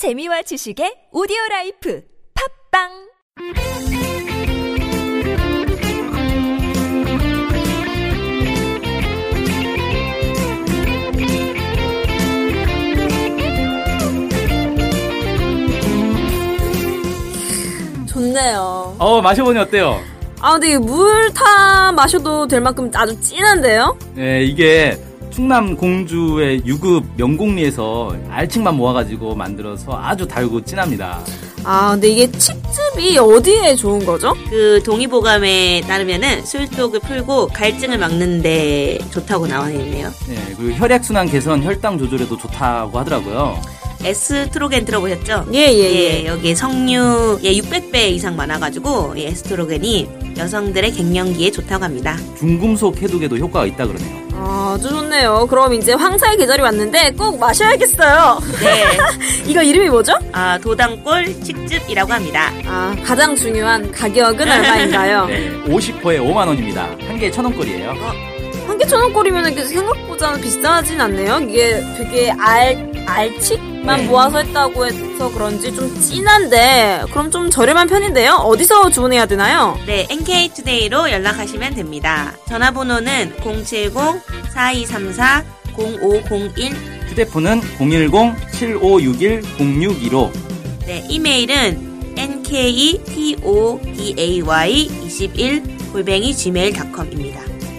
재미와 지식의 오디오 라이프 팟빵 좋네요. 어, 마셔보니 어때요? 아, 근데 물 타 마셔도 될 만큼 아주 진한데요? 네, 이게 충남 공주의 유급 명곡리에서 알칡만 모아가지고 만들어서 아주 달고 진합니다. 아, 근데 이게 칡즙이 어디에 좋은 거죠? 그 동의보감에 따르면은 술독을 풀고 갈증을 막는데 좋다고 나와 있네요. 네, 그리고 혈액순환 개선, 혈당 조절에도 좋다고 하더라고요. 에스트로겐 들어보셨죠? 예, 예, 예. 여기 석류 예, 600배 이상 많아가지고 이 에스트로겐이 여성들의 갱년기에 좋다고 합니다. 중금속 해독에도 효과가 있다 그러네요. 아주 좋네요. 그럼 이제 황사의 계절이 왔는데 꼭 마셔야겠어요. 네. 이거 이름이 뭐죠? 아, 도당골 직즙이라고 합니다. 아, 가장 중요한 가격은 네. 얼마인가요? 네, 50호에 5만원입니다. 한 개에 천원꼴이에요. 어? 8,000원 꼴이면 생각보다 비싸진 않네요. 이게 되게 알, 알칡만 네. 모아서 했다고 해서 그런지 좀 진한데, 그럼 좀 저렴한 편인데요. 어디서 주문해야 되나요? 네, NK투데이로 연락하시면 됩니다. 전화번호는 070-4234-0501. 휴대폰은 010-7561-0615. 네, 이메일은 nktoday21 골뱅이 gmail.com입니다.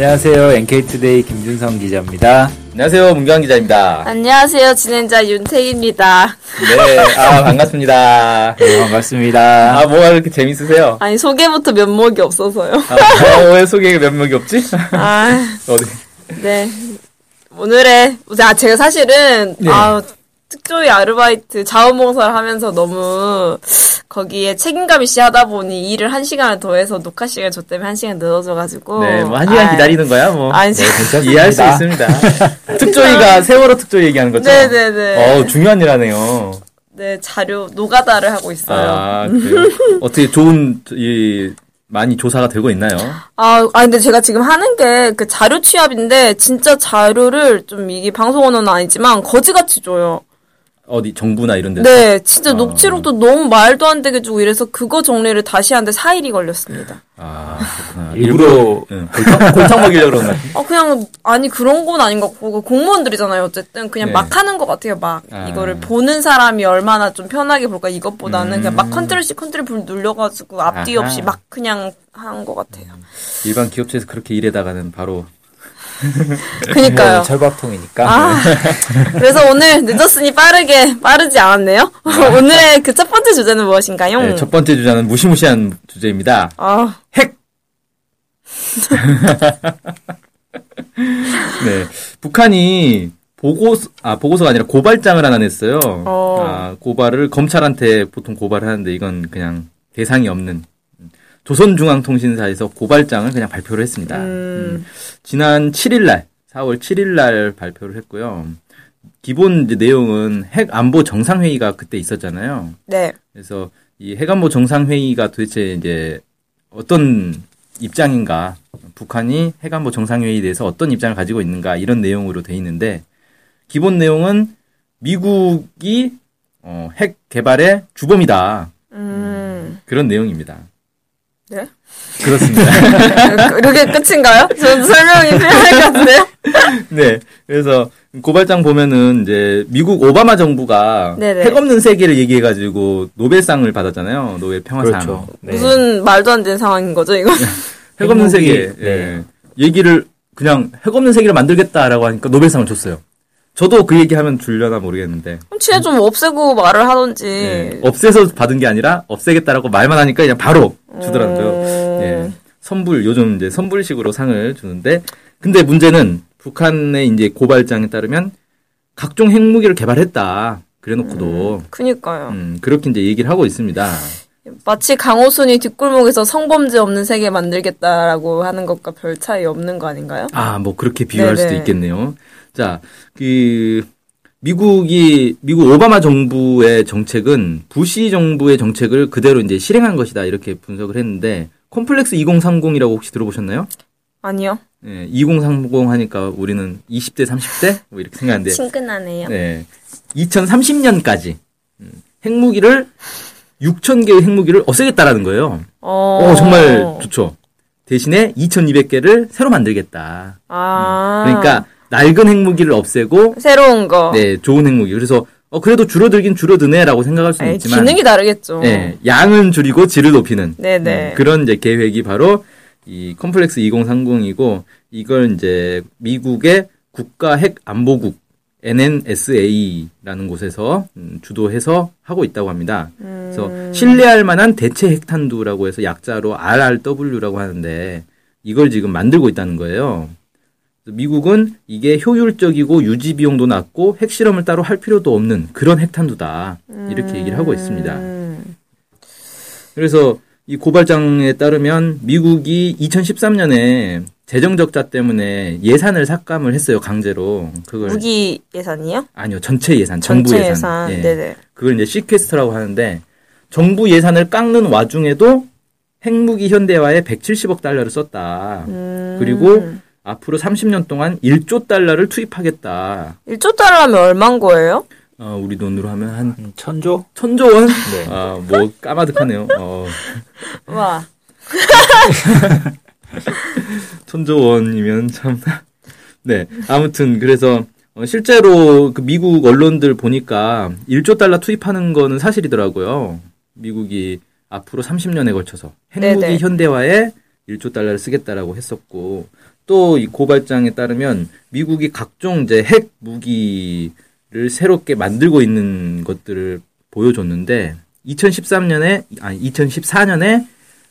안녕하세요. NK투데이 김준성 기자입니다. 안녕하세요 문경 기자입니다. 안녕하세요. 진행자 윤택입니다. 네, 아 반갑습니다. 네, 반갑습니다. 아 뭐가 그렇게 재밌으세요? 아니, 소개부터 면목이 없어서요. 아, 어, 왜 소개가 몇 명이 없지? 아, 어디? 네. 오늘의, 아, 제가 사실은, 네. 아, 특조위 아르바이트 자원봉사를 하면서 너무 거기에 책임감 있이 하다 보니 일을 한 시간을 더해서 녹화 시간 저 때문에 한 시간 늦어져가지고. 네, 뭐한 시간 아, 기다리는 거야 뭐. 아니, 네, 괜찮습니다. 이해할 수 있습니다. 특조위가 세월호 특조위 얘기하는 거죠? 네네네. 어 중요한 일 하네요. 네, 자료, 노가다를 하고 있어요. 아, 그래요? 어떻게 좋은, 이, 많이 조사가 되고 있나요? 아, 아, 근데 제가 지금 하는 게 그 자료 취합인데, 진짜 자료를 좀 이게 방송 언어는 아니지만, 거지같이 줘요. 어디, 정부나 이런 데서? 네, 진짜 아. 녹취록도 너무 말도 안 되게 주고 이래서 그거 정리를 다시 하는데 4일이 걸렸습니다. 아, 그렇구나. 일부러 응, 골탕, 골탕 먹이려고 그런 거. 아, 그냥, 아니, 그런 건 아닌 것 같고, 그 공무원들이잖아요, 어쨌든. 그냥 네. 막 하는 것 같아요, 막. 아. 이거를 보는 사람이 얼마나 좀 편하게 볼까, 이것보다는 그냥 음. 막 컨트롤 C, 컨트롤 V 눌려가지고 앞뒤 아하. 없이 막 그냥 한 것 같아요. 일반 기업체에서 그렇게 일해다가는 바로. 그니까요. 철밥통이니까. 아, 그래서 오늘 늦었으니 빠르게, 빠르지 않았네요? 오늘의 그 첫 번째 주제는 무엇인가요? 네, 첫 번째 주자는 무시무시한 주제입니다. 아, 핵! 네. 북한이 보고서, 아, 보고서가 아니라 고발장을 하나 냈어요. 어. 아, 고발을 검찰한테 보통 고발을 하는데 이건 그냥 대상이 없는 조선중앙통신사에서 고발장을 그냥 발표를 했습니다. 음, 지난 7일날, 4월 7일날 발표를 했고요. 기본 내용은 핵 안보 정상회의가 그때 있었잖아요. 네. 그래서 이 핵안보 정상회의가 도대체 이제 어떤 입장인가, 북한이 핵안보 정상회의에 대해서 어떤 입장을 가지고 있는가 이런 내용으로 돼 있는데 기본 내용은 미국이 어, 핵 개발의 주범이다 음, 그런 내용입니다. 네? 그렇습니다. 그게 끝인가요? 저는 설명이 필요할 것 같은데요? 네, 그래서 고발장 보면은 이제 미국 오바마 정부가 네네. 핵 없는 세계를 얘기해가지고 노벨상을 받았잖아요. 노벨 평화상. 그렇죠. 네. 무슨 말도 안 되는 상황인 거죠, 이거? 핵 없는 세계 네. 예. 얘기를 그냥 핵 없는 세계를 만들겠다라고 하니까 노벨상을 줬어요. 저도 그 얘기하면 줄려나 모르겠는데 진짜 좀 없애고 말을 하던지. 예, 없애서 받은 게 아니라 없애겠다라고 말만 하니까 그냥 바로 주더라고요. 음. 예, 선불 요즘 이제 선불식으로 상을 주는데 근데 문제는 북한의 이제 고발장에 따르면 각종 핵무기를 개발했다. 그래놓고도 그니까요. 음, 그렇게 이제 얘기를 하고 있습니다. 마치 강호순이 뒷골목에서 성범죄 없는 세계 만들겠다라고 하는 것과 별 차이 없는 거 아닌가요? 아, 뭐 그렇게 비유할 네네. 수도 있겠네요. 자, 그 미국이 미국 오바마 정부의 정책은 부시 정부의 정책을 그대로 이제 실행한 것이다 이렇게 분석을 했는데 콤플렉스 2030이라고 혹시 들어보셨나요? 아니요. 예, 2030 하니까 우리는 20대 30대 뭐 이렇게 생각하는데 친근하네요. 네. 2030년까지 음, 핵무기를 6천 개의 핵무기를 없애겠다라는 거예요. 어, 어, 정말 좋죠. 대신에 2,200개를 새로 만들겠다. 아. 그러니까 낡은 핵무기를 없애고 새로운 거. 네 좋은 핵무기. 그래서 어 그래도 줄어들긴 줄어드네라고 생각할 수는 있지만 기능이 다르겠죠. 네, 양은 줄이고 질을 높이는 네네. 음, 그런 이제 계획이 바로 이 컴플렉스 2030이고 이걸 이제 미국의 국가 핵 안보국 NNSA라는 곳에서 음, 주도해서 하고 있다고 합니다. 그래서 신뢰할 만한 대체 핵탄두라고 해서 약자로 RRW라고 하는데 이걸 지금 만들고 있다는 거예요. 미국은 이게 효율적이고 유지 비용도 낮고 핵실험을 따로 할 필요도 없는 그런 핵탄두다. 이렇게 얘기를 하고 있습니다. 음. 그래서 이 고발장에 따르면 미국이 2013년에 재정 적자 때문에 예산을 삭감을 했어요 강제로 그걸 무기 예산이요? 아니요 전체 예산 정부 전체 예산, 예산. 예. 네네. 그걸 이제 시퀘스트라고 하는데 정부 예산을 깎는 와중에도 핵무기 현대화에 170억 달러를 썼다 음. 그리고 앞으로 30년 동안 1조 달러를 투입하겠다 1조 달러면 얼마인 거예요? 어, 우리 돈으로 하면 한 음, 천조? 천조 원? 네. 아, 뭐 까마득하네요 어. 와. 천조 원이면 참. 네. 아무튼, 그래서, 어, 실제로 그 미국 언론들 보니까 1조 달러 투입하는 거는 사실이더라고요. 미국이 앞으로 30년에 걸쳐서 핵무기 네네. 현대화에 1조 달러를 쓰겠다라고 했었고, 또 이 고발장에 따르면 미국이 각종 이제 핵 무기를 새롭게 만들고 있는 것들을 보여줬는데, 2013년에, 아니, 2014년에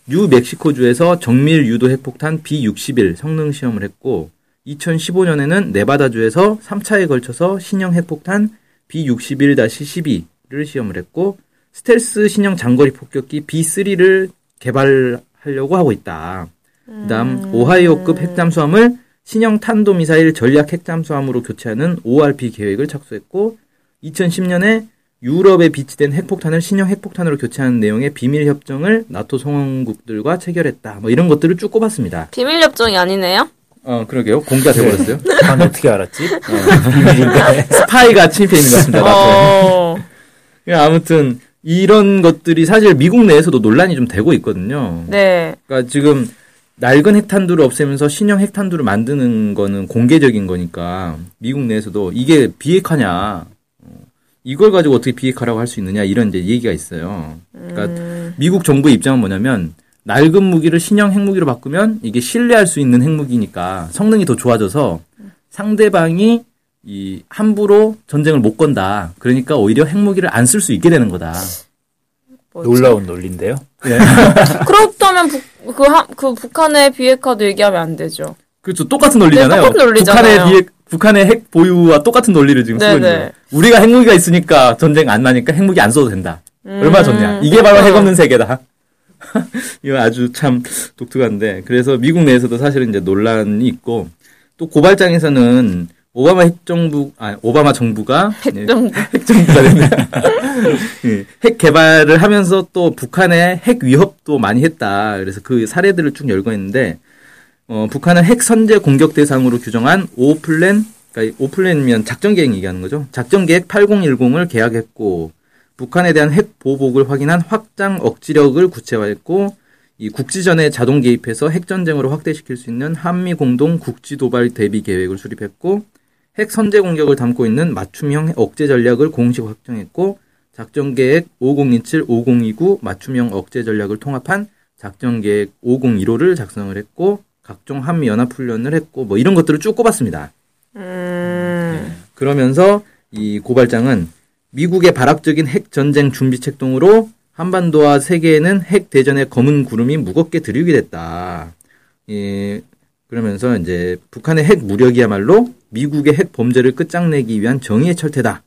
뉴멕시코주에서 정밀 유도 핵폭탄 B-61 성능 시험을 했고 2015년에는 네바다주에서 3차에 걸쳐서 신형 핵폭탄 B-61-12를 시험을 했고 스텔스 신형 장거리 폭격기 B-3를 개발하려고 하고 있다. 그다음 오하이오급 핵잠수함을 신형 탄도미사일 전략 핵잠수함으로 교체하는 ORP 계획을 착수했고 2010년에 유럽에 비치된 핵폭탄을 신형 핵폭탄으로 교체하는 내용의 비밀 협정을 나토 성원국들과 체결했다. 뭐 이런 것들을 쭉 꼽았습니다. 비밀 협정이 아니네요? 어, 그러게요. 공개가 돼버렸어요. 난 어떻게 알았지? 비밀인데. 스파이가 침입해 있는 것 같습니다. 나토에. 어. 아무튼 이런 것들이 사실 미국 내에서도 논란이 좀 되고 있거든요. 네. 그러니까 지금 낡은 핵탄두를 없애면서 신형 핵탄두를 만드는 거는 공개적인 거니까 미국 내에서도 이게 비핵화냐 어, 이걸 가지고 어떻게 비핵화라고 할 수 있느냐 이런 이제 얘기가 있어요. 그러니까 미국 정부의 입장은 뭐냐면 낡은 무기를 신형 핵무기로 바꾸면 이게 신뢰할 수 있는 핵무기니까 성능이 더 좋아져서 상대방이 이 함부로 전쟁을 못 건다. 그러니까 오히려 핵무기를 안 쓸 수 있게 되는 거다. 뭐지? 놀라운 논리인데요. 그렇다면 북, 그, 하, 그 북한의 비핵화도 얘기하면 안 되죠. 그렇죠. 똑같은 논리잖아요. 네, 똑같은 논리잖아요. 북한의 비핵, 북한의 핵 보유와 똑같은 논리를 지금 쓰고 있는. 우리가 핵무기가 있으니까 전쟁 안 나니까 핵무기 안 써도 된다. 음. 얼마나 좋냐. 이게 바로 핵 어. 없는 세계다. 이거 아주 참 독특한데. 그래서 미국 내에서도 사실은 이제 논란이 있고 또 고발장에서는 오바마 핵정부, 아, 오바마 정부가 네, 핵정부. 핵정부가 됐네. 예, 핵 개발을 하면서 또 북한의 핵 위협도 많이 했다. 그래서 그 사례들을 쭉 열거했는데 어, 북한은 핵 선제 공격 대상으로 규정한 오플랜, 그러니까 오플랜이면 작전 계획 얘기하는 거죠. 작전 계획 8010을 계약했고 북한에 대한 핵 보복을 확인한 확장 억지력을 구체화했고 이 국지전에 자동 개입해서 핵 전쟁으로 확대시킬 수 있는 한미 공동 국지 도발 대비 계획을 수립했고 핵 선제 공격을 담고 있는 맞춤형 억제 전략을 공식 확정했고 작전 계획 5027, 5029 맞춤형 억제 전략을 통합한 작전 계획 5015를 작성을 했고 각종 한미 연합 훈련을 했고 뭐 이런 것들을 쭉 꼽았습니다. 음. 그러면서 이 고발장은 미국의 발악적인 핵 전쟁 준비 책동으로 한반도와 세계에는 핵 대전의 검은 구름이 무겁게 들이게 됐다. 예, 그러면서 이제 북한의 핵 무력이야말로 미국의 핵 범죄를 끝장내기 위한 정의의 철퇴다.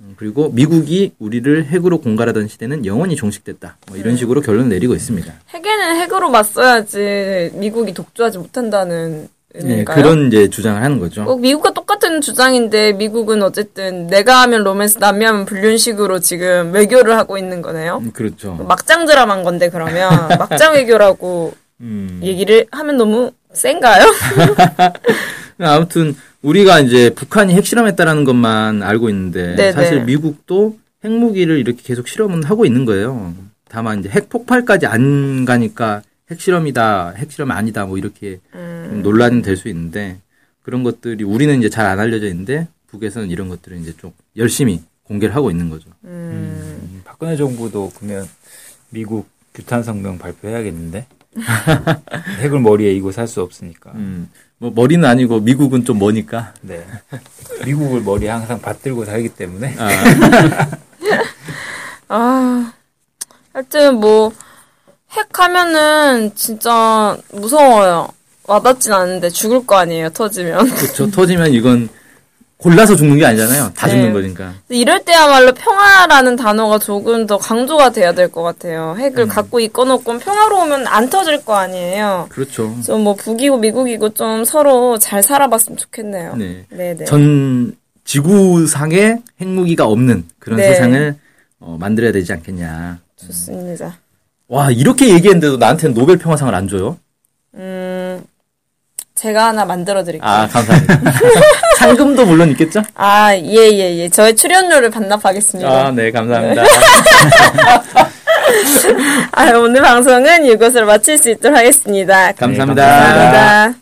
음, 그리고 미국이 우리를 핵으로 공갈하던 시대는 영원히 종식됐다. 뭐 이런 식으로 결론을 내리고 있습니다. 핵에는 핵으로 맞서야지 미국이 독주하지 못한다는 예, 의미인가요? 그런 이제 주장을 하는 거죠. 꼭 미국과 똑같은 주장인데 미국은 어쨌든 내가 하면 로맨스 남이 하면 불륜식으로 지금 외교를 하고 있는 거네요. 음, 그렇죠. 막장 드라마인 건데 그러면 막장 외교라고 음. 얘기를 하면 너무 센가요? 아무튼 우리가 이제 북한이 핵실험했다라는 것만 알고 있는데 네네. 사실 미국도 핵무기를 이렇게 계속 실험은 하고 있는 거예요. 다만 이제 핵 폭발까지 안 가니까 핵실험이다, 핵실험 아니다, 뭐 이렇게 좀 논란이 될 수 있는데 그런 것들이 우리는 이제 잘 안 알려져 있는데 북에서는 이런 것들을 이제 좀 열심히 공개를 하고 있는 거죠. 음, 박근혜 정부도 그러면 미국 규탄 성명 발표해야겠는데 핵을 머리에 이고 살 수 없으니까. 음, 뭐 머리는 아니고 미국은 좀 머니까. 네. 미국을 머리에 항상 받들고 살기 때문에 아, 아, 하여튼 뭐, 핵 하면은 진짜 무서워요. 와닿진 않은데 죽을 거 아니에요, 터지면. 그렇죠. 터지면 이건 골라서 죽는 게 아니잖아요. 다 죽는 네. 거니까. 이럴 때야말로 평화라는 단어가 조금 더 강조가 돼야 될 것 같아요. 핵을 갖고 있거놓고 평화로우면 안 터질 거 아니에요. 그렇죠. 좀 뭐 북이고 미국이고 좀 서로 잘 살아봤으면 좋겠네요. 네. 네네. 전 지구상에 핵무기가 없는 그런 네. 세상을 어, 만들어야 되지 않겠냐. 좋습니다. 와 이렇게 얘기했는데도 나한테는 노벨 평화상을 안 줘요? 음, 제가 하나 만들어 드릴게요. 아 감사합니다. 상금도 물론 있겠죠? 아, 예, 예, 예. 저의 출연료를 반납하겠습니다. 아 네 감사합니다. 아, 오늘 방송은 이것으로 마칠 수 있도록 하겠습니다. 감사합니다. 감사합니다.